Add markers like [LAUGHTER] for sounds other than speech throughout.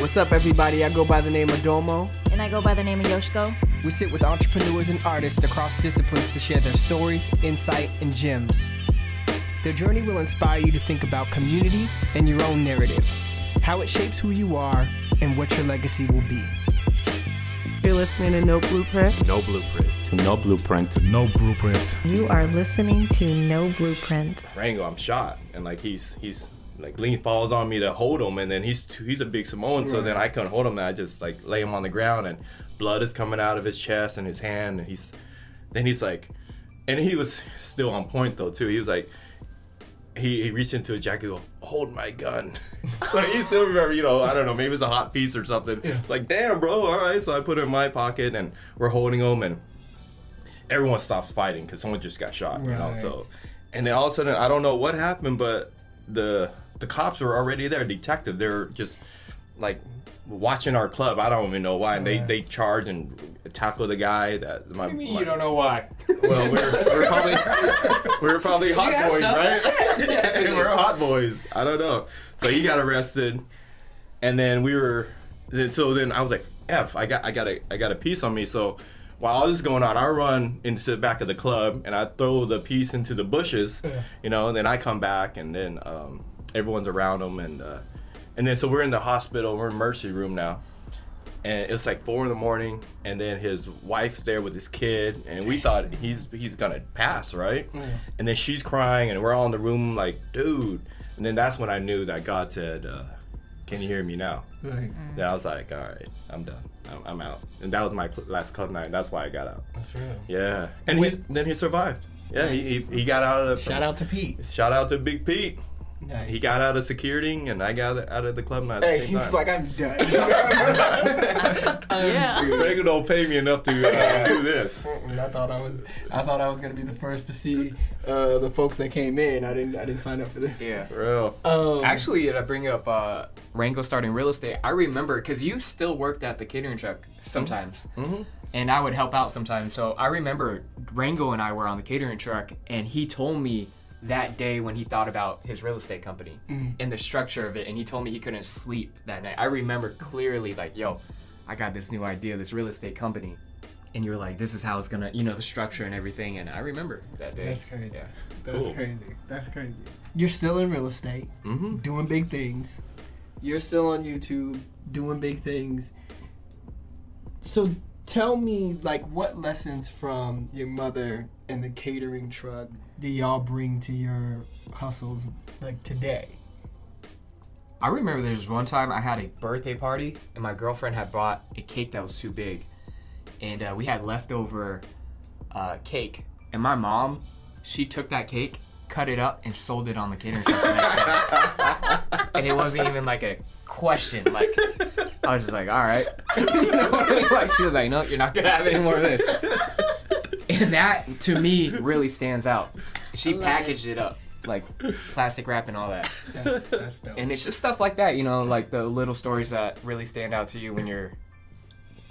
What's up, everybody? I go by the name of Domo. And I go by the name of Yoshiko. We sit with entrepreneurs and artists across disciplines to share their stories, insight, and gems. Their journey will inspire you to think about community and your own narrative, how it shapes who you are, and what your legacy will be. You're listening to No Blueprint. No blueprint. No blueprint. No blueprint. You are listening to No Blueprint. Rango, I'm shot, and like he's he's like lean falls on me to hold him, and then he's he's a big Samoan, so then I couldn't hold him, and I just like lay him on the ground, and blood is coming out of his chest and his hand, and he's then he's like, and he was still on point though too. He was like. He, he reached into his jacket, go, hold my gun. [LAUGHS] so he still remember, you know, I don't know, maybe it's a hot piece or something. It's like, damn, bro, all right. So I put it in my pocket, and we're holding him, and everyone stops fighting because someone just got shot, you know. So, and then all of a sudden, I don't know what happened, but the the cops were already there, detective. They're just like watching our club. I don't even know why, and they they charge and tackle the guy that my. What do you mean my- you don't know why? Well, we're, we're probably we're probably hot boys, right? [LAUGHS] we're hot boys. I don't know. So he got arrested, and then we were. So then I was like, "F, I got I got a I got a piece on me." So while all this is going on, I run into the back of the club and I throw the piece into the bushes, you know. And then I come back, and then um, everyone's around him, and uh, and then so we're in the hospital. We're in emergency room now. And it's like four in the morning and then his wife's there with his kid and we thought he's he's gonna pass right? And then she's crying and we're all in the room like dude. And then that's when i knew that god said uh, can you hear me now? Right. then i was like all right i'm done. I'm, I'm out. And that was my cl- last club night that's why i got out. That's real. yeah. And he's, then he survived. Yeah he, he, he got out of the Shout out to Pete. shout out to big pete Nice. he got out of security and i got out of the club night at the Hey, same he was like, I'm done. [LAUGHS] Yeah. [LAUGHS] Reagan don't pay me enough to uh, [LAUGHS] do this. I thought I was, I thought I was gonna be the first to see uh, the folks that came in. I didn't, I didn't sign up for this. Yeah. For real. Um, Actually, to bring up uh, Rango starting real estate, I remember because you still worked at the catering truck sometimes, Mm-hmm. and I would help out sometimes. So I remember Rango and I were on the catering truck, and he told me that day when he thought about his real estate company and the structure of it, and he told me he couldn't sleep that night. I remember clearly, like, yo, I got this new idea, this real estate company. And you were like, this is how it's gonna, you know, the structure and everything. And I remember that day. That's crazy. Yeah. That's Cool. crazy. That's crazy. You're still in real estate, Mm-hmm. doing big things. You're still on YouTube, doing big things. So tell me, like, what lessons from your mother and the catering truck do y'all bring to your hustles, like today? I remember there was one time I had a birthday party and my girlfriend had brought a cake that was too big, and uh, we had leftover uh, cake. And my mom, she took that cake, cut it up, and sold it on the catering truck. [LAUGHS] the next day. and it wasn't even like a question. Like I was just like, all right, [LAUGHS] you know what I mean? Like she was like, no, you're not gonna have any more of this. And that to me really stands out. She love it. packaged it up like plastic wrap and all that. That's, that's dope. And it's just stuff like that, you know, like the little stories that really stand out to you when you're,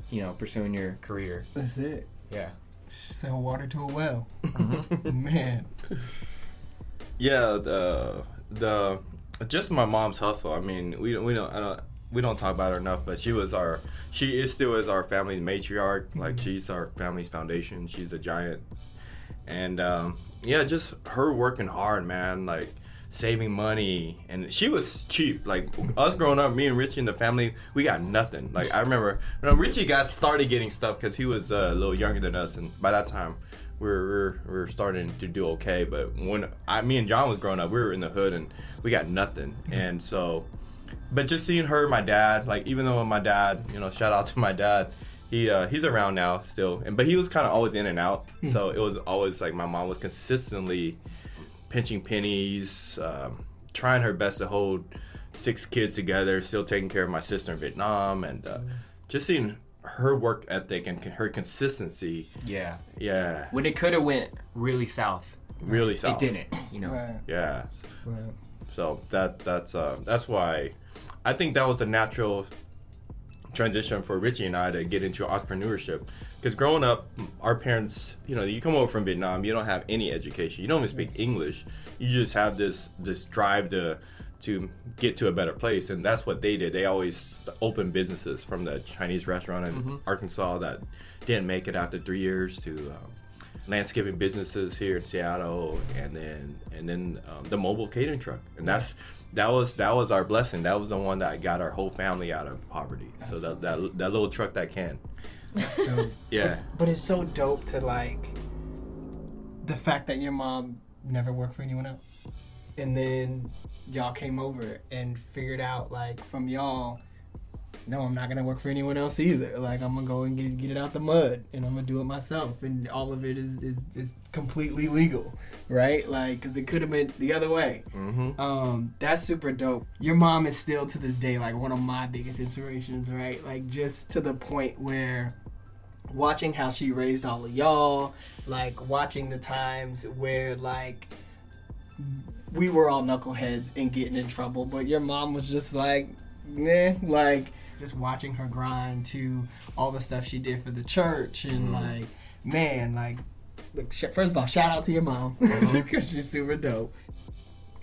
you know, pursuing your career. that's it. Yeah. Sell water to a well. Mm-hmm. [LAUGHS] Man. [LAUGHS] Yeah, the the just my mom's hustle. I mean, we don't we don't I don't we don't talk about her enough, but she was our she is still is our family's matriarch. Like she's our family's foundation. She's a giant, and um, yeah, just her working hard, man. Like saving money, and she was cheap. Like us growing up, me and Richie and the family, we got nothing. Like I remember, you know, Richie got started getting stuff because he was uh, a little younger than us, and by that time. We we're, we're, we're starting to do okay, but when I, me and John was growing up, we were in the hood and we got nothing. And so, but just seeing her, my dad, like even though my dad, you know, shout out to my dad, he uh, he's around now still, and but he was kind of always in and out. So it was always like my mom was consistently pinching pennies, um, trying her best to hold six kids together, still taking care of my sister in Vietnam, and uh, just seeing her work ethic and her consistency. Yeah. Yeah, When it could have went really south, really south. it didn't, you know. Right. Yeah. Right. So that that's uh, that's why I think that was a natural transition for Richie and I to get into entrepreneurship. Because growing up, our parents, you know, you come over from Vietnam, you don't have any education, you don't even speak English. You just have this this drive to to get to a better place, and that's what they did. They always opened businesses from the Chinese restaurant in Arkansas that didn't make it after three years to um, landscaping businesses here in Seattle, and then and then um, the mobile catering truck, and that's that was that was our blessing. That was the one that got our whole family out of poverty. So that that, that little truck that can, [LAUGHS] yeah. but it's so dope to like the fact that your mom never worked for anyone else, and then y'all came over and figured out like from y'all. No, I'm not gonna work for anyone else either. Like I'm gonna go and get get it out the mud, and I'm gonna do it myself, and all of it is is, is completely legal, right? Like, cause it could have been the other way. Mm-hmm. Um, that's super dope. Your mom is still to this day like one of my biggest inspirations, right? Like just to the point where watching how she raised all of y'all, like watching the times where like we were all knuckleheads and getting in trouble, but your mom was just like, meh, like just watching her grind to all the stuff she did for the church and mm-hmm. like, man, like, look, sh- first of all, shout out to your mom [LAUGHS] mm-hmm. because she's super dope.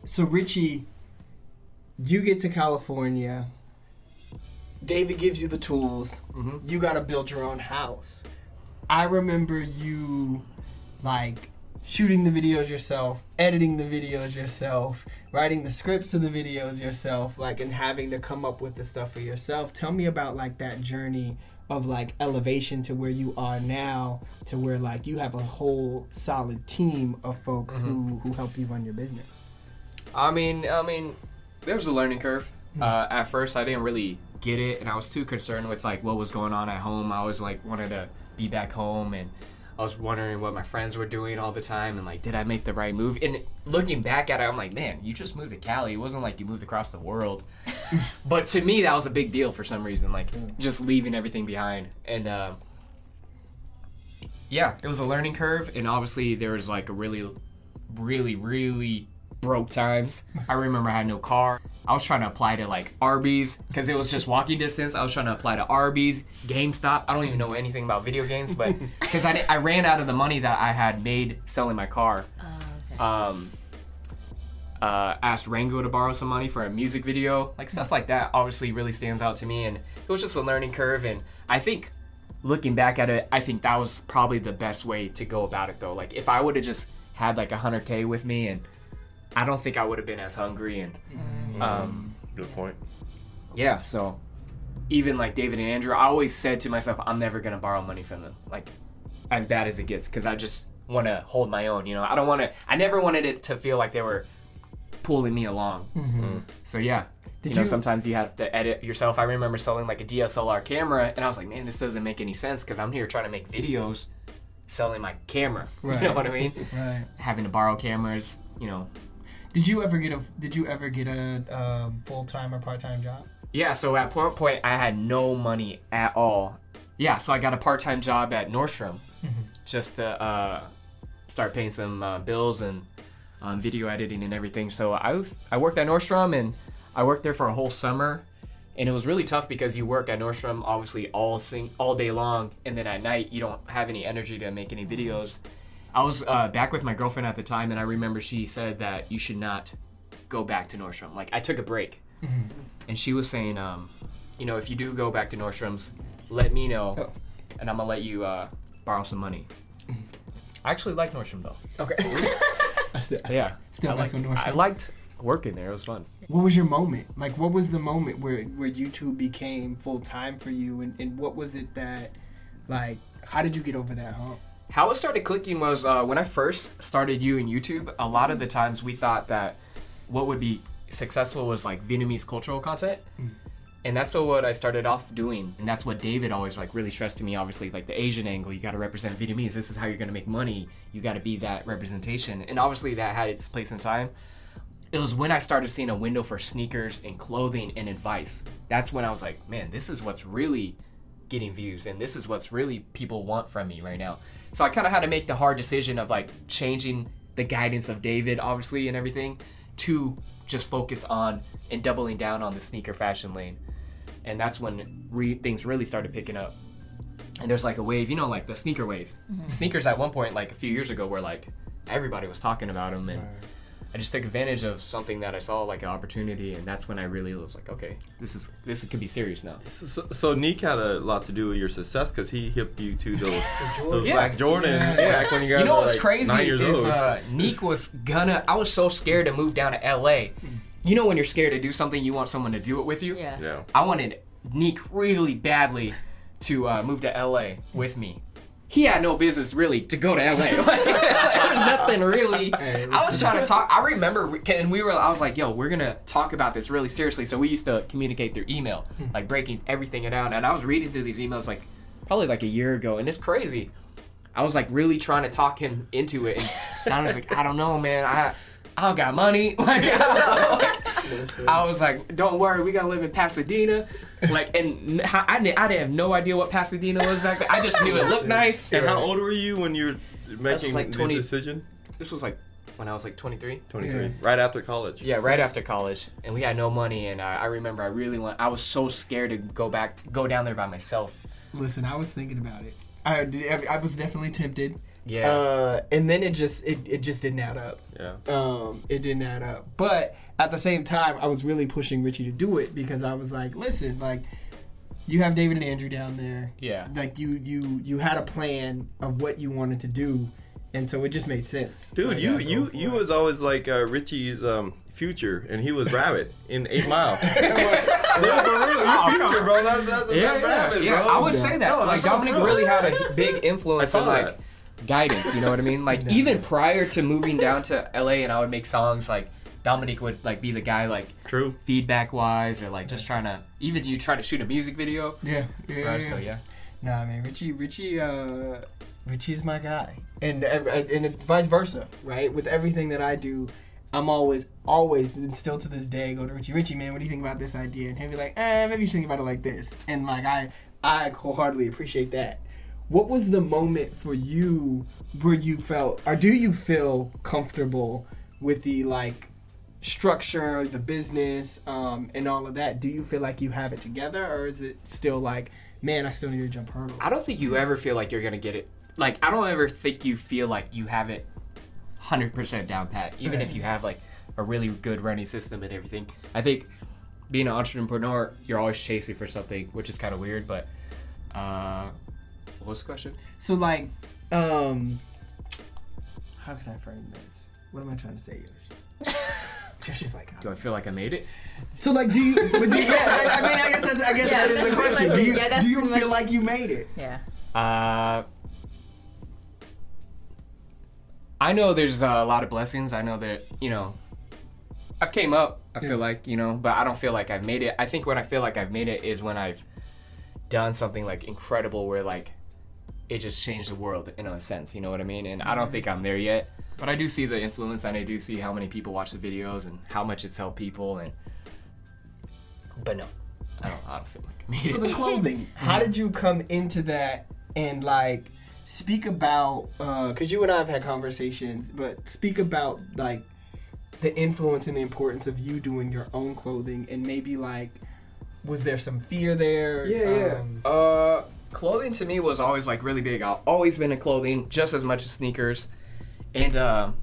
So Richie, you get to California. David gives you the tools. Mm-hmm. You got to build your own house. I remember you like shooting the videos yourself, editing the videos yourself, writing the scripts to the videos yourself, like and having to come up with the stuff for yourself. Tell me about like that journey of like elevation to where you are now to where like you have a whole solid team of folks who who help you run your business. I mean, I mean, there was a learning curve. Hmm. Uh, at first, I didn't really get it, and I was too concerned with like what was going on at home. I always like wanted to be back home, and I was wondering what my friends were doing all the time, and like, did I make the right move? And looking back at it, I'm like, man, you just moved to Cali. It wasn't like you moved across the world. [LAUGHS] but to me, that was a big deal for some reason, like just leaving everything behind. And uh, yeah, it was a learning curve, and obviously there was like a really, really, really broke times. I remember I had no car. I was trying to apply to like Arby's because it was just walking distance. I was trying to apply to Arby's, GameStop. I don't even know anything about video games, but [LAUGHS] because I, I ran out of the money that I had made selling my car. Um, uh, asked Rango to borrow some money for a music video, like stuff like that. Obviously, really stands out to me, and it was just a learning curve. And I think looking back at it, I think that was probably the best way to go about it, though. Like if I would have just had like 100k with me, and I don't think I would have been as hungry. And mm-hmm. um, Good point. yeah, so even like David and Andrew, I always said to myself, I'm never gonna borrow money from them, like as bad as it gets, because I just want to hold my own. You know, I don't want to. I never wanted it to feel like they were pulling me along. Mm-hmm. Mm. So yeah. Did you know, you- sometimes you have to edit yourself. I remember selling like a DSLR camera, and I was like, man, this doesn't make any sense because I'm here trying to make videos, selling my camera. [LAUGHS] You know what I mean? Right. Having to borrow cameras, you know, Did you ever get a Did you ever get a um, full time or part time job? Yeah, so at one point I had no money at all. Yeah, so I got a part-time job at Nordstrom just to uh, start paying some uh, bills and um, video editing and everything. So I I worked at Nordstrom and I worked there for a whole summer, and it was really tough because you work at Nordstrom obviously all sing all day long, and then at night you don't have any energy to make any videos. I was uh, back with my girlfriend at the time, and I remember she said that you should not go back to Nordstrom. Like I took a break and she was saying, um, you know, if you do go back to Nordstrom's, let me know, Oh. and I'm gonna let you uh, borrow some money. I actually like Nordstrom though. Okay. [LAUGHS] I still, I Yeah, Still I, liked, with Nordstrom. I liked working there. It was fun. What was your moment? Like, what was the moment where where YouTube became full time for you, and, and what was it that, like, how did you get over that hump? How it started clicking was uh, when I first started you in YouTube. A lot of the times we thought that what would be successful was like Vietnamese cultural content, and that's what I started off doing. And that's what David always like really stressed to me. Obviously, like the Asian angle, you got to represent Vietnamese. This is how you're gonna make money. You got to be that representation, and obviously that had its place in time. It was when I started seeing a window for sneakers and clothing and advice. That's when I was like, man, this is what's really getting views and this is what's really people want from me right now. So I kind of had to make the hard decision of like changing the guidance of David, obviously, and everything to just focus on and doubling down on the sneaker fashion lane. And that's when re- things really started picking up. And there's like a wave, you know, like the sneaker wave. Mm-hmm. Sneakers at one point, like a few years ago, were like everybody was talking about them, and I just took advantage of something that I saw like an opportunity, and that's when I really was like, okay, this is this could be serious now. So, so Neek had a lot to do with your success because he hipped you to the, [LAUGHS] those Yeah. Black Jordan back when you guys You know were what's like crazy nine years is old. uh, Neek was gonna. I was so scared to move down to LA. You know when you're scared to do something, you want someone to do it with you. Yeah. yeah. I wanted Neek really badly to uh, move to LA with me. He had no business really to go to LA. [LAUGHS] Like, there was nothing really. I was trying to talk. I remember, and we were. I was like, "Yo, we're gonna talk about this really seriously." So we used to communicate through email, hmm. like breaking everything down. And I was reading through these emails like probably like a year ago, and it's crazy. I was like really trying to talk him into it, and I was like, "I don't know, man. I I don't got money." [LAUGHS] Like, like, I was like, "Don't worry, we gotta live in Pasadena." Like, and n- I, didn't, I didn't have no idea what Pasadena was back then. I just knew it looked nice. And how old were you when you were making like 20 this decision? This was like when I was like 23. 23. Yeah. Right after college. Yeah, right after college, and we had no money, and I, I remember I really want. I was so scared to go back, go down there by myself. Listen, I was thinking about it. I did, I was definitely tempted. Yeah. Uh, and then it just it, it just didn't add up. Yeah. Um, it didn't add up. But at the same time, I was really pushing Richie to do it because I was like, listen, like you have David and Andrew down there. Yeah. Like you you you had a plan of what you wanted to do, and so it just made sense. Dude, Like, you I you you was always like uh, Richie's um, future, and he was Rabbit in Eight [LAUGHS] Mile. [LAUGHS] no, for real, your future, bro. That's, that's, yeah, that's yeah, Rabbit, yeah. bro. I would say that. No, like Dominic real. really had a big [LAUGHS] influence on like that. guidance. You know what I mean? Like even prior to moving down to LA, and I would make songs like Dominic would like be the guy like True. feedback wise, or like just trying to even you try to shoot a music video. Yeah, yeah, Uh, yeah. So yeah. Nah, man, Richie, Richie, uh, Richie's my guy, and and and vice versa, right? With everything that I do, I'm always, always, and still to this day, go to Richie. Richie, man, what do you think about this idea? And he'll be like, eh, maybe you should think about it like this. And like I, I wholeheartedly appreciate that. What was the moment for you where you felt, or do you feel comfortable with the like structure, the business, um, and all of that? Do you feel like you have it together, or is it still like, man, I still need to jump hurdles? I don't think you ever feel like you're gonna get it. Like I don't ever think you feel like you have it hundred percent down pat. Even if you have like a really good running system and everything. I think being an entrepreneur, you're always chasing for something, which is kind of weird. But uh, what was the question? So like, um, how can I frame this? What am I trying to say? [LAUGHS] Yoshi? Yoshi's like, Do I feel like I made it? so like, do you? But do you [LAUGHS] yeah, I, I mean, I guess that's, I guess Yeah, that is the question. much Do you, Yeah, do you feel much- like you made it? Yeah. Uh, I know there's uh, a lot of blessings. I know that you know, I've came up. I feel like you know, but I don't feel like I've made it. I think when I feel like I've made it is when I've done something like incredible, where like it just changed the world in a sense. You know what I mean? And I don't think I'm there yet, but I do see the influence, and I do see how many people watch the videos and how much it's helped people. And but no, I don't. I don't feel like I made So it. the [LAUGHS] clothing, how did you come into that and like speak about? Because you and I have had conversations, but speak about like the influence and the importance of you doing your own clothing, and maybe like, was there some fear there? Yeah, Um, yeah. Uh, clothing to me was always like really big. I've always been in clothing just as much as sneakers. And um,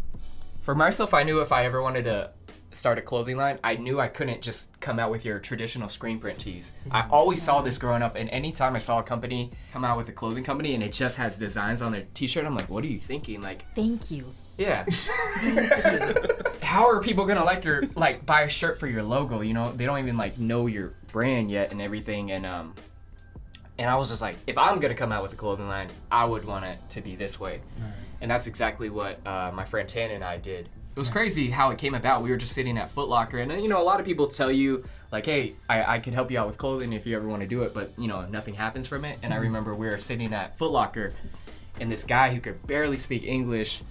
for myself, I knew if I ever wanted to start a clothing line, I knew I couldn't just come out with your traditional screen print tees. I always saw this growing up, and anytime I saw a company come out with a clothing company and it just has designs on their t-shirt, I'm like, what are you thinking? Like, Thank you. yeah. [LAUGHS] How are people gonna like your like buy a shirt for your logo? You know, they don't even like know your brand yet and everything. And um, and I was just like, if I'm gonna come out with a clothing line, I would want it to be this way. And that's exactly what uh, my friend Tan and I did. It was crazy how it came about. We were just sitting at Foot Locker, and uh, you know, a lot of people tell you like, "Hey, I, I could help you out with clothing if you ever want to do it," but you know, nothing happens from it. And I remember we were sitting at Foot Locker, and this guy who could barely speak English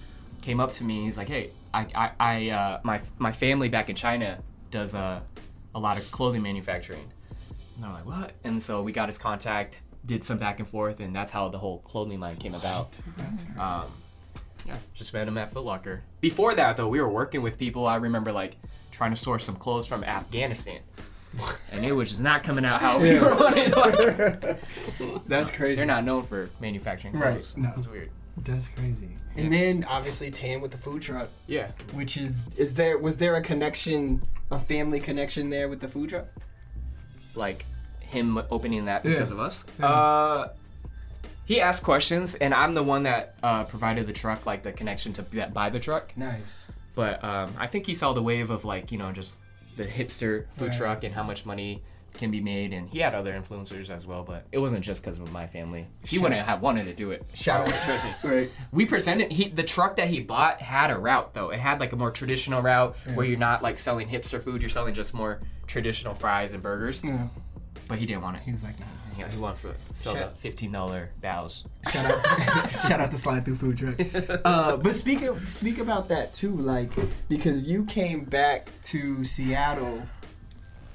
came up to me. He's like, "Hey, I, I, I uh, my my family back in China does uh, a lot of clothing manufacturing." And I'm like, "What?" And so we got his contact, did some back and forth, and that's how the whole clothing line came about. Um, yeah, just met him at Foot Locker. Before that, though, we were working with people. I remember like trying to source some clothes from Afghanistan, and it was just not coming out how we were wanting. Like, [LAUGHS] That's crazy. they're not known for manufacturing clothes. Right, no. It was weird. That's crazy. And then obviously Tan with the food truck, Yeah. which is is there was there a connection, a family connection there with the food truck? like him opening that Yeah. because of us. Uh, he asked questions, and I'm the one that uh, provided the truck, like the connection to buy the truck. Nice. But um, I think he saw the wave of like you know just the hipster food Right. truck and how much money can be made, and he had other influencers as well. But it wasn't just because of my family. He Sure. wouldn't have wanted to do it. Shout out. [LAUGHS] Me. Right. We presented he the truck that he bought had a route though. It had like a more traditional route where you're not like selling hipster food, you're selling just more traditional fries and burgers. Yeah. But he didn't want it. He was like, nah. You know, he wants to sell Shut- the fifteen dollar bows. Shout out, [LAUGHS] shout out to Slide Through Food Truck. [LAUGHS] Uh, but speak of, speak about that too, like because you came back to Seattle,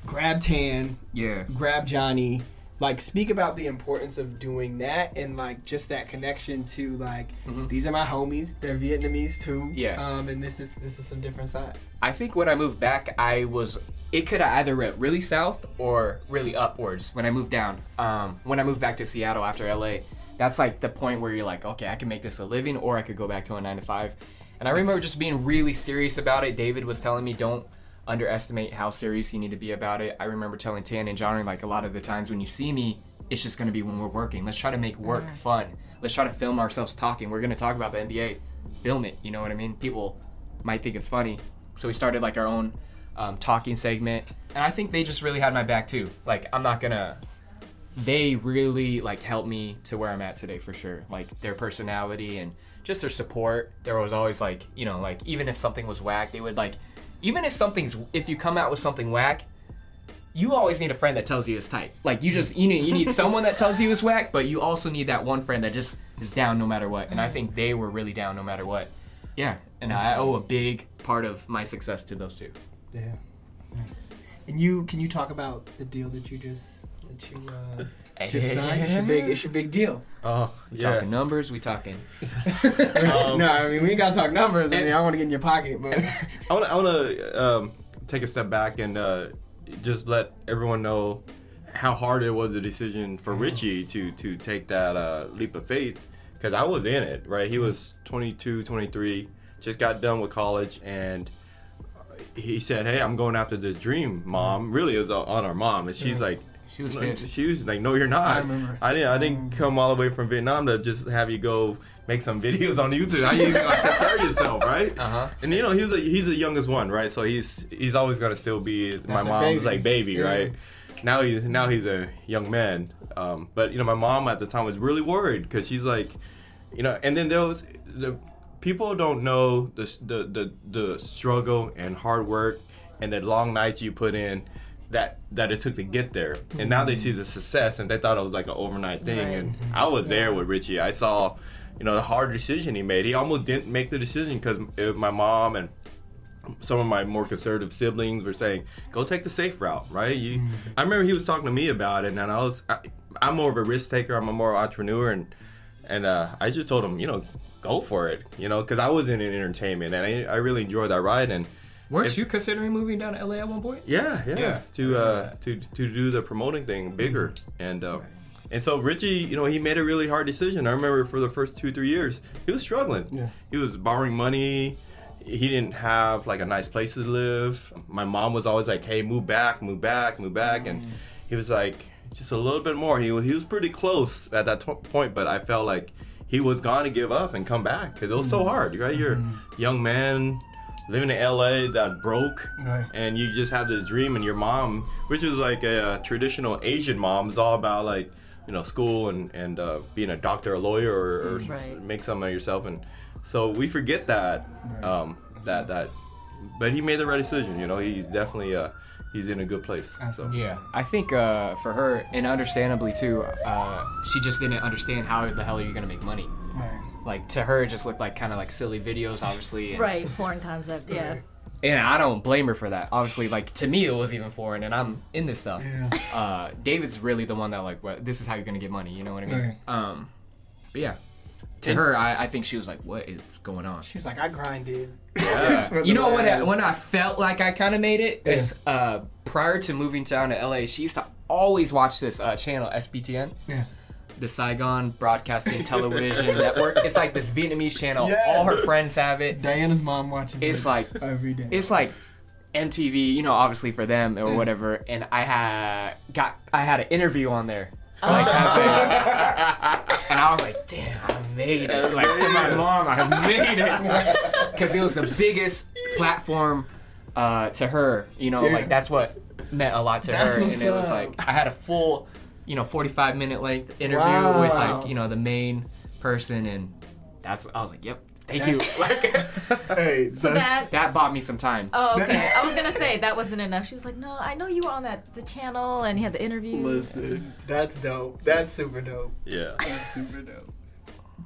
grab Tan, Yeah. grab Johnny. Like speak about the importance of doing that and like just that connection to like these are my homies. They're Vietnamese too. Mm-hmm. Yeah. Um, and this is this is some different side. I think when I moved back, I was. It could have either went really south or really upwards when I moved down. Um, when I moved back to Seattle after LA, that's like the point where you're like, okay, I can make this a living, or I could go back to a nine to five. And I remember just being really serious about it. David was telling me, don't underestimate how serious you need to be about it. I remember telling Tan and Johnny, like a lot of the times when you see me, it's just gonna be when we're working. Let's try to make work fun. Let's try to film ourselves talking. We're gonna talk about the NBA. Film it. You know what I mean? People might think it's funny. So we started like our own um, talking segment, and I think they just really had my back too. Like I'm not gonna. They really like helped me to where I'm at today for sure. Like their personality and just their support. There was always like you know like even if something was whack, they would like even if something's if you come out with something whack. You always need a friend that tells you it's tight. Like you just you need you need someone that tells you it's whack, but you also need that one friend that just is down no matter what. And I think they were really down no matter what. Yeah, and I owe a big part of my success to those two. Yeah. Nice. And you can you talk about the deal that you just that you uh, just signed? It's a big it's a big deal. Oh We yeah. talking numbers, we talking. [LAUGHS] Um, no, I mean we ain't gotta talk numbers. I mean I want to get in your pocket, but [LAUGHS] I want to I want to um, take a step back and uh, just let everyone know how hard it was a decision for Richie to to take that uh, leap of faith because I was in it right. He was 22, 23, just got done with college and. He said, "Hey, I'm going after this dream, mom." Really, it was on our mom, and she's like, She was like, pissed. She was like, "No, you're not." I remember. I didn't. I didn't come all the way from Vietnam to just have you go make some videos on YouTube. How you gonna take care of yourself, right? Uh-huh. And you know, he's a, he's the youngest one, right? So he's he's always gonna still be my That's a mom's baby. like baby, Yeah. right? Now he's now he's a young man. Um, but you know, my mom at the time was really worried because she's like, you know, and then there was the people don't know the the the, the struggle and hard work and the long nights you put in that that it took to get there and now they see the success and they thought it was like an overnight thing Right. and i was there with richie i saw you know the hard decision he made he almost didn't make the decision because my mom and some of my more conservative siblings were saying, "Go take the safe route." Right? You, mm-hmm. I remember he was talking to me about it, and I was, I, I'm more of a risk taker. I'm a more entrepreneur, and and uh, I just told him, you know, go for it. You know, because I was in entertainment, and I, I really enjoyed that ride. And Weren't If- you considering moving down to LA at one point? yeah, yeah, Yeah. to uh, to to do the promoting thing bigger, and uh, and so Richie, you know, he made a really hard decision. I remember for the first two three years, he was struggling. Yeah. He was borrowing money. He didn't have like a nice place to live. My mom was always like, "Hey, move back, move back, move back," and he was like, just a little bit more. He was he was pretty close at that t- point, but I felt like he was gonna give up and come back because it was so hard, right? You're a young man living in LA that broke Right. and you just have this dream and your mom which is like a, traditional asian mom is all about like you know school and and uh, being a doctor a lawyer or, or Right. make something of yourself and so we forget that um, that that but he made the right decision you know He definitely uh, he's in a good place so Yeah, I think uh, for her, and understandably too, uh, she just didn't understand how the hell are you gonna make money. Right. Like to her, it just looked like kind of like silly videos, obviously. And, Right, foreign concept. Yeah. And I don't blame her for that. Obviously, like to me, it was even foreign, and I'm in this stuff. Yeah. Uh, David's really the one that like, what, this is how you're gonna get money. You know what I mean? Right. Um, but yeah, to And- her, I, I think she was like, what is going on? She was like, I grinded. Yeah. [LAUGHS] You know when I, when I felt like I kind of made it Yeah. is uh, prior to moving down to LA. She used to always watch this uh, channel SBTN. Yeah. the Saigon Broadcasting Television [LAUGHS] Network. It's like this Vietnamese channel. Yes. All her friends have it. Diana's mom watches It's it like every day. it's like MTV, you know, obviously for them or Yeah. whatever. And I had got I had an interview on there. Like, as [LAUGHS] and I was like, damn, I made it. Like to my mom, I made it [LAUGHS] because it was the biggest platform uh, to her. You know, Yeah. like that's what meant a lot to That's her. And it was up. like I had a full, you know, forty-five minute length interview Wow. with like you know the main person, and that's I was like, yep, thank you. Like [LAUGHS] hey, So that. that bought me some time. Oh, okay. [LAUGHS] I was gonna say that wasn't enough. She was like, "No, I know you were on that the channel and you had the interview." listen, that's dope. That's super dope. Yeah. That's super dope.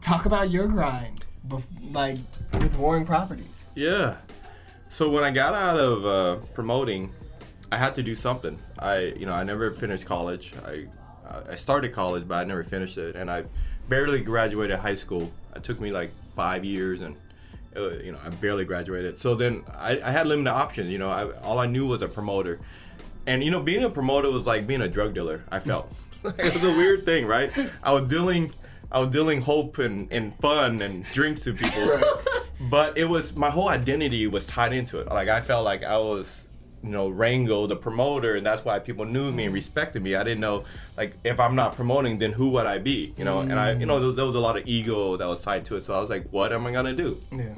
Talk about your grind, bef- like with Warring Properties. Yeah. So when I got out of uh, promoting, I had to do something. I, you know, I never finished college. I, I started college, but I never finished it, and I barely graduated high school. It took me like five years, and uh, you know, I barely graduated. So then I, I had limited options. You know, I, all I knew was a promoter, and you know, being a promoter was like being a drug dealer. I felt [LAUGHS] [LAUGHS] it was a weird thing, right? I was dealing. I was dealing hope and, and fun and drinks to people but it was my whole identity was tied into it. Like I felt like I was, you know, Rango, the promoter, and that's why people knew me and respected me. I didn't know, like, if I'm not promoting, then who would I be? You know, and I, you know, there, there was a lot of ego that was tied to it. So I was like, what am I gonna do? Yeah.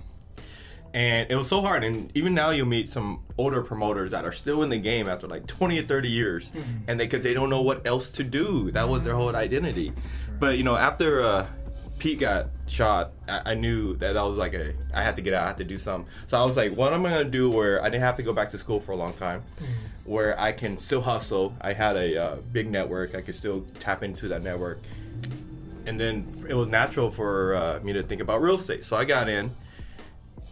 And it was so hard. And even now, you'll meet some older promoters that are still in the game after like 20 or 30 years, and they because they don't know what else to do. That was their whole identity. But you know, after uh, Pete got shot, I, I knew that that was like a I had to get out. I had to do something. So I was like, what am I gonna do where I didn't have to go back to school for a long time, where I can still hustle. I had a uh, big network. I could still tap into that network. And then it was natural for uh, me to think about real estate. So I got in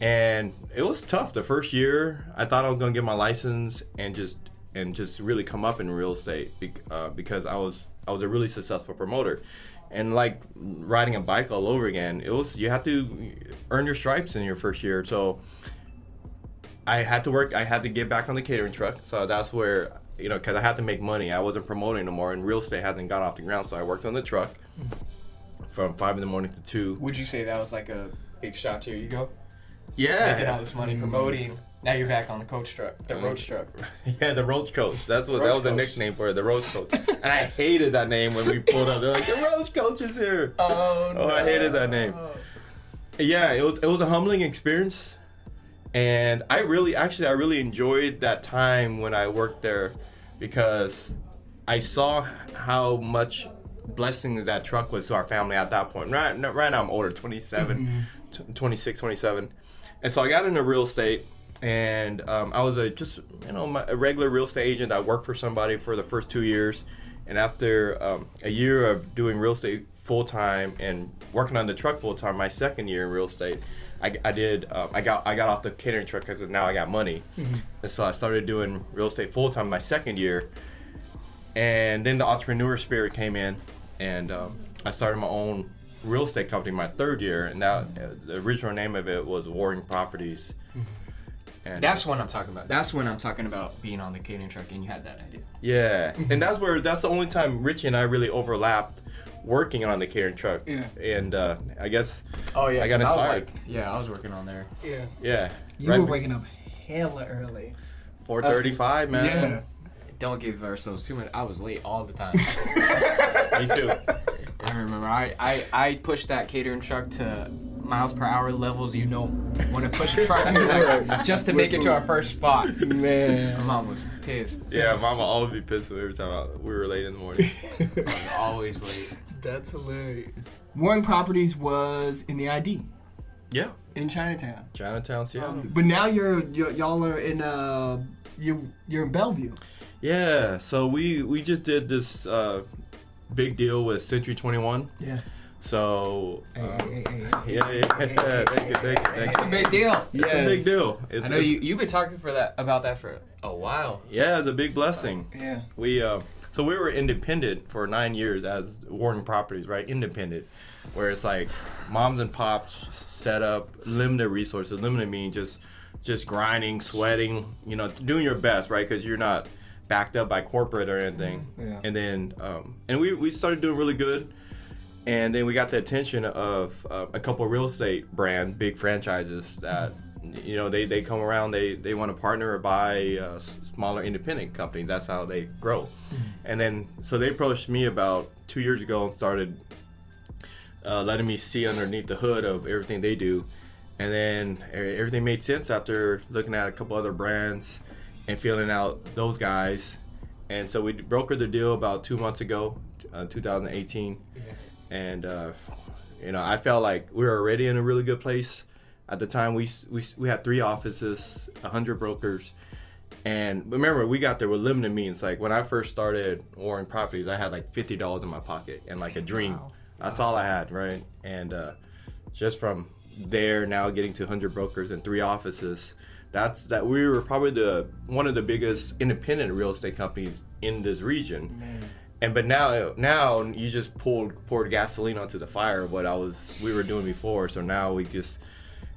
and it was tough the first year i thought i was going to get my license and just and just really come up in real estate uh, because i was i was a really successful promoter and like riding a bike all over again it was you have to earn your stripes in your first year. So i had to work i had to get back on the catering truck. So that's where you know because i had to make money. I wasn't promoting no more and real estate hadn't got off the ground. So i worked on the truck from five in the morning to two. Would you say that was like a big shot to your ego? yeah. Making all this money promoting. Now you're back on the coach truck, the roach truck. [LAUGHS] Yeah, the roach coach. That's what that Roach was the coach. nickname for it, the roach coach. [LAUGHS] and I hated that name when we pulled up. They're like, the roach coach is here. Oh, [LAUGHS] Oh, I hated that name. Yeah, it was it was a humbling experience, and I really, actually, I really enjoyed that time when I worked there because I saw how much blessing that truck was to our family at that point. Right, right now I'm older, 27, mm-hmm. t- 26, 27, and so I got into real estate. And um, I was a just you know my, a regular real estate agent. I worked for somebody for the first two years, and after um, a year of doing real estate full time and working on the truck full time, my second year in real estate, I, I did. Um, I got I got off the catering truck because now I got money, and so I started doing real estate full time my second year, and then the entrepreneur spirit came in, and um, I started my own real estate company my third year, and that uh, the original name of it was Warring Properties. And That's when I'm talking about. That's when I'm talking about being on the catering truck and you had that idea. Yeah, and that's where that's the only time Richie and I really overlapped working on the catering truck. Yeah. And uh, I guess Oh yeah, I got 'cause was inspired. like, yeah, I was working on there. Yeah. yeah, You were waking up hella early. four thirty-five, man. Yeah. Don't give ourselves too much. I was late all the time. [LAUGHS] [LAUGHS] Me too. I remember I, I, I pushed that catering truck to miles per hour levels you don't want to push a truck to like, [LAUGHS] just to make it to our first spot. Man, My Man. mom was pissed. Yeah, Mama always be pissed every time I, we were late in the morning. [LAUGHS] Always late. That's hilarious. Warring Properties was in the ID yeah, in Chinatown. Chinatown, Seattle. Um, but now you're, you y'all are in uh you you're in Bellevue. yeah, so we we just did this uh, big deal with Century Twenty One. Yes. So Hey, uh, hey, hey, hey, yeah, yeah, yeah. hey, hey, Thank you, thank you, thank It's a big deal. It's a big deal. It's, I know you you've been talking for that about that for a while. Yeah, it's a big blessing. Yeah. We uh, so we were independent for nine years as Warren Properties, right? Independent, where it's like moms and pops set up limited resources. Limited means just just grinding, sweating, you know, doing your best, right? Because you're not backed up by corporate or anything. Yeah. And then um, and we we started doing really good. And then we got the attention of uh, a couple real estate brand big franchises that you know they, they come around they, they want to partner or buy uh, smaller independent companies. That's how they grow. And then so they approached me about two years ago and started uh, letting me see underneath the hood of everything they do. And then everything made sense after looking at a couple other brands and feeling out those guys. And so we brokered the deal about two months ago uh, 2018 and uh, you know I felt like we were already in a really good place. At the time, we we, we had three offices, hundred brokers, and remember we got there with limited means. Like when I first started Warren Properties, I had like fifty dollars in my pocket and like a dream. That's all I had, right? And uh, just from there now getting to hundred brokers and three offices. That's that we were probably the one of the biggest independent real estate companies in this region and but now now you just pulled poured gasoline onto the fire of what I was we were doing before. So now we just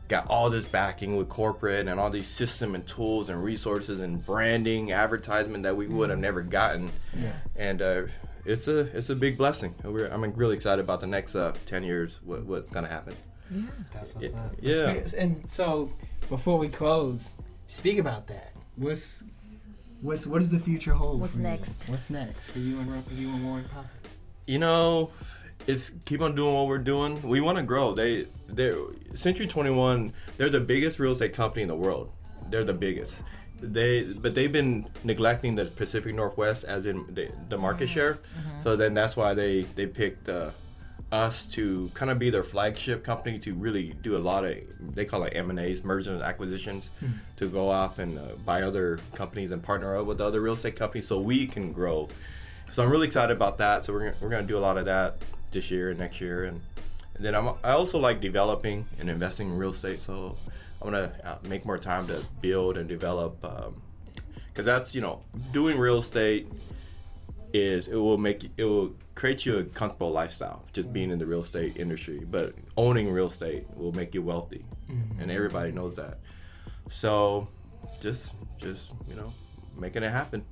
got all this backing with corporate and all these system and tools and resources and branding, advertisement that we would have never gotten. Yeah. And uh, it's a it's a big blessing. We're, I'm really excited about the next uh, ten years. What, what's gonna happen? Yeah, That's what's Yeah. up. Yeah. And so, before we close, speak about that. What's what's what does the future hold? What's for you? next? What's next for you and Ro- you and Warren Prophet? You know, it's keep on doing what we're doing. We want to grow. They they Century 21. They're the biggest real estate company in the world. They're the biggest. They but they've been neglecting the Pacific Northwest as in the, the market share. So then that's why they they picked uh, us to kind of be their flagship company to really do a lot of they call it M and A's, mergers and acquisitions, to go off and uh, buy other companies and partner up with other real estate companies so we can grow. So I'm really excited about that. So we're gonna, we're gonna do a lot of that this year and next year, and, and then I'm, I also like developing and investing in real estate. So I'm gonna uh, make more time to build and develop, because that's you know doing real estate is it will make it will create you a comfortable lifestyle just being in the real estate industry. But owning real estate will make you wealthy, mm-hmm. and everybody knows that. So just just you know making it happen.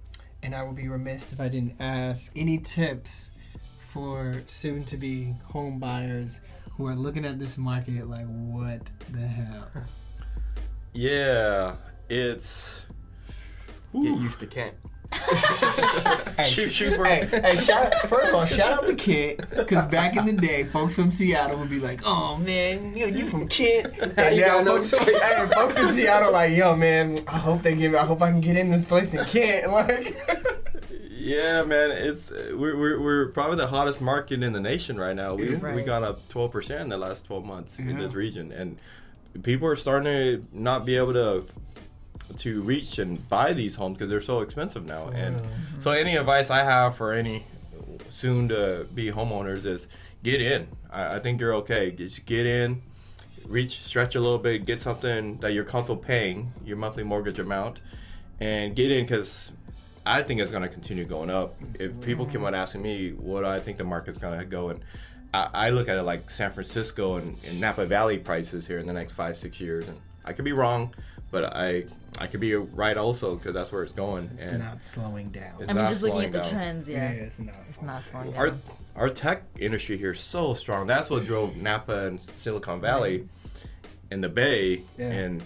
And I would be remiss if I didn't ask any tips for soon to be home buyers who are looking at this market like, what the hell? [LAUGHS] Yeah, it's. Get used to Kent. Hey, Shoot, shoot for hey, hey, shout first of all, shout out to Kent, because back in the day, folks from Seattle would be like, "Oh man, you, you from Kent?" And You now got no folks, choice. hey, folks in Seattle like, "Yo, man, I hope they give, I hope I can get in this place in Kent." [LAUGHS] Like, Yeah, man, it's we're, we're, we're probably the hottest market in the nation right now. We we Right. gone up twelve percent in the last twelve months in this region, and people are starting to not be able to to reach and buy these homes because they're so expensive now. And mm-hmm. so, any advice I have for any soon to be homeowners is get in. I, I think you're okay. Just get in, reach, stretch a little bit, get something that you're comfortable paying your monthly mortgage amount, and get in because I think it's going to continue going up. If people keep on asking me what I think the market's going to go, and I, I look at it like San Francisco and, and Napa Valley prices here in the next five six years, and I could be wrong, but I I could be right also because that's where it's going. it's and not slowing down. It's I mean, not just looking slowing at the down. trends, yeah. it's not. It's slowing not slowing our down. our tech industry here is so strong. That's what drove Napa and Silicon Valley and the Bay, Yeah. and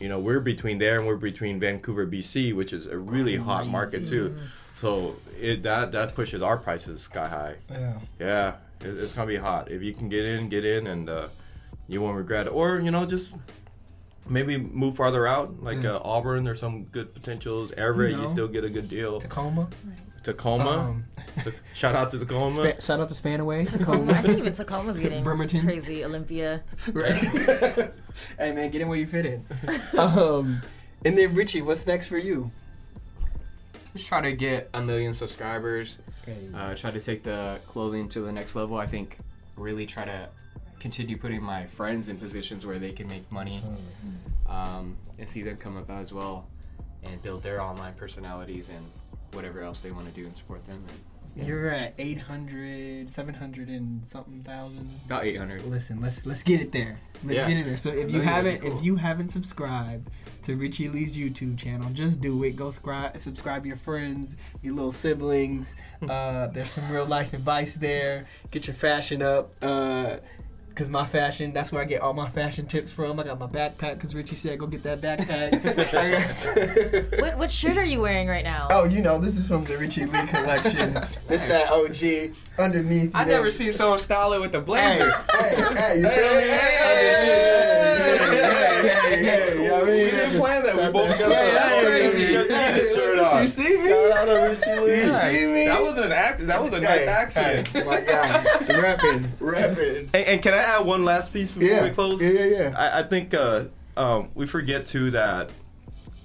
you know we're between there and we're between Vancouver, BC, which is a really hot market too. So it that that pushes our prices sky high. Yeah. Yeah, it, it's gonna be hot. If you can get in, get in, and uh, you won't regret it. Or you know just. Maybe move farther out, like uh, Auburn. There's some good potentials. Everett, you, know. still get a good deal. Tacoma. Tacoma, Um, Ta- shout out to Tacoma. Spa- shout out to Spanaway. Tacoma. I think even Tacoma's getting Bremerton. crazy. Olympia. [LAUGHS] right. [LAUGHS] hey man, get in where you fit in. [LAUGHS] Um, and then Richie, what's next for you? Just try to get a million subscribers. Uh, try to take the clothing to the next level. I think really try to continue putting my friends in positions where they can make money um, and see them come up as well and build their online personalities and whatever else they want to do and support them. And You're at 800, 700 and something thousand. about 800. Listen, let's let's get it there. Let's Yeah. get it there. So if you Million would be haven't cool. if you haven't subscribed to Richie Le's YouTube channel. Just do it. Go subscribe, subscribe your friends, your little siblings. [LAUGHS] Uh, there's some real life advice there. Get your fashion up. Uh, Cause my fashion, that's where I get all my fashion tips from. I got my backpack, cause Richie said go get that backpack. [LAUGHS] I guess. [LAUGHS] What, what shirt are you wearing right now? Oh, you know, this is from the Richie Le collection. [LAUGHS] this that OG underneath. I've never seen someone style it with a Hey, blazer. hey, hey, you feel me? Hey, hey, hey, hey, you know what I mean? We didn't plan that. We both got Hey, that's hey, crazy. hey, You got the hey, shirt on. You see me? Shout out to Richie Le. You see me? That was an act. That was a nice Hey, accident. hey, my God, rapping, rapping. And, and can I add one last piece before Yeah, we close? yeah, yeah, yeah. I, I think uh, um, we forget too that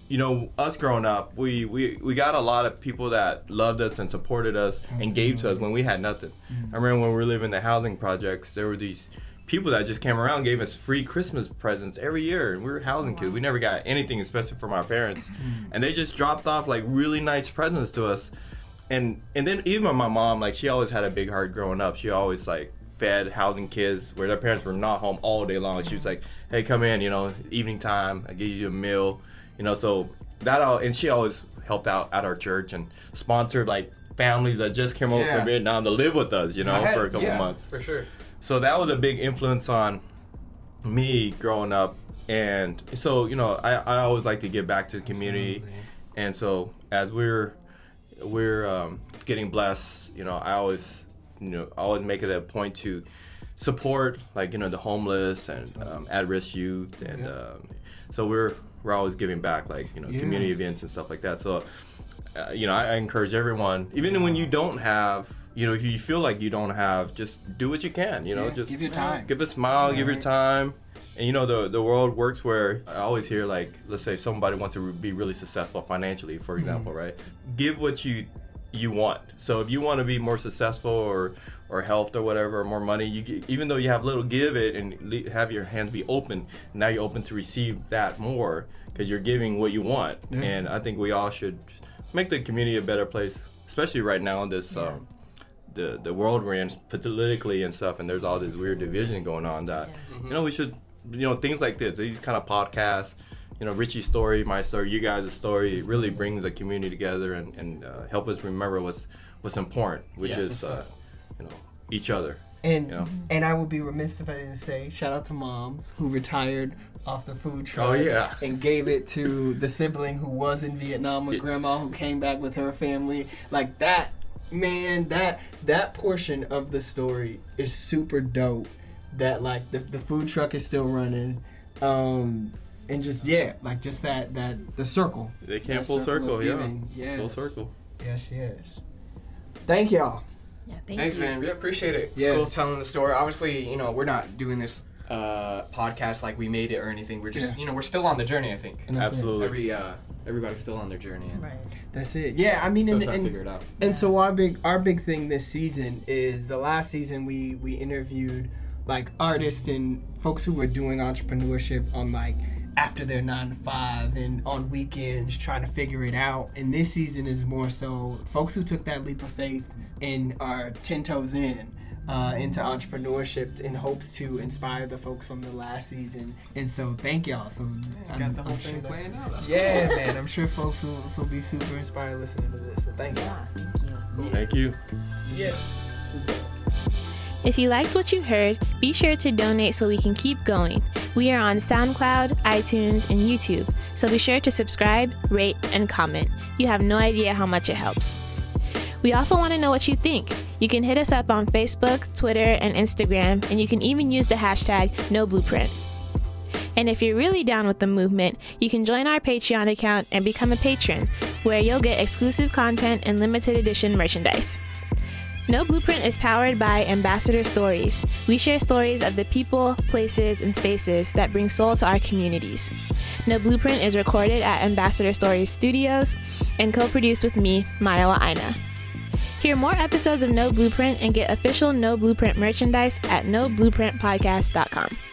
you know us growing up, we, we we got a lot of people that loved us and supported us and gave to us when we had nothing. Mm-hmm. I remember when we were living in the housing projects, there were these people that just came around gave us free Christmas presents every year, and we were housing kids. We never got anything, especially from our parents, Mm-hmm. [LAUGHS] and they just dropped off like really nice presents to us. And and then even my mom like she always had a big heart growing up. She always like fed housing kids where their parents were not home all day long. She was like hey come in you know evening time. I give you a meal. You know so that all and she always helped out at our church and sponsored like families that just came over Yeah. from vietnam to live with us you know had- for a couple yeah, months. For sure. So that was a big influence on me growing up. And so you know i, I always like to give back to the community. And so as we're we're um, getting blessed you know i always you know I always make it a point to support like you know the homeless and um, at-risk youth. And um, so we're we're always giving back like you know Yeah. community events and stuff like that. So uh, you know I, I encourage everyone even when you don't have you know if you feel like you don't have just do what you can you know Yeah, just give your time. give a smile give your time. And you know the the world works where I always hear like let's say somebody wants to be really successful financially for example right? Give what you you want. So if you want to be more successful or or health or whatever or more money you even though you have little give it and have your hands be open now you're open to receive that more because you're giving what you want. And I think we all should make the community a better place especially right now in this um, the the world we're in politically and stuff, and there's all this weird division going on. That you know we should you know things like this, these kind of podcasts. You know, Richie's story, my story, you guys' story, it really brings the community together and, and uh, help us remember what's what's important, which Yes, is uh, you know each other. And You know? and I would be remiss if I didn't say shout out to moms who retired off the food truck. Oh, yeah. And gave it to the sibling who was in Vietnam with grandma who came back with her family. Like that, man, that that portion of the story is super dope. That like the, the food truck is still running. Um and just yeah, like just that that the circle. They came That full of circle, yeah, giving. Yes. full circle. Yes, yes. Thank y'all. Yeah, thank Thanks, you. man. We appreciate it. It's Yes. cool telling the story. Obviously, you know, we're not doing this uh, podcast like we made it or anything. We're just, Yeah. you know, we're still on the journey. I think And that's it. Absolutely. every uh, everybody's still on their journey and Right. That's it. Yeah, I mean, still and, trying and, to figure it out. And so our big our big thing this season is the last season we we interviewed like artists and folks who were doing entrepreneurship on like after their nine to five and on weekends trying to figure it out. And this season is more so folks who took that leap of faith and are ten toes in. Uh, into entrepreneurship in hopes to inspire the folks from the last season, and so thank y'all. So I'm, Got the I'm whole sure thing that- planned out. That's yeah, [LAUGHS] man. I'm sure folks will, will be super inspired listening to this. So thank you. Yeah, thank you. Thank you. Yes. This is dope. If you liked what you heard, be sure to donate so we can keep going. We are on SoundCloud, iTunes, and YouTube, so be sure to subscribe, rate, and comment. You have no idea how much it helps. We also want to know what you think. You can hit us up on Facebook, Twitter, and Instagram, and you can even use the hashtag NoBlueprint. And if you're really down with the movement, you can join our Patreon account and become a patron, where you'll get exclusive content and limited edition merchandise. No Blueprint is powered by Ambassador Stories. We share stories of the people, places, and spaces that bring soul to our communities. No Blueprint is recorded at Ambassador Stories Studios and co produced with me, Mayawa Aina. Hear more episodes of No Blueprint and get official No Blueprint merchandise at noblueprintpodcast.com.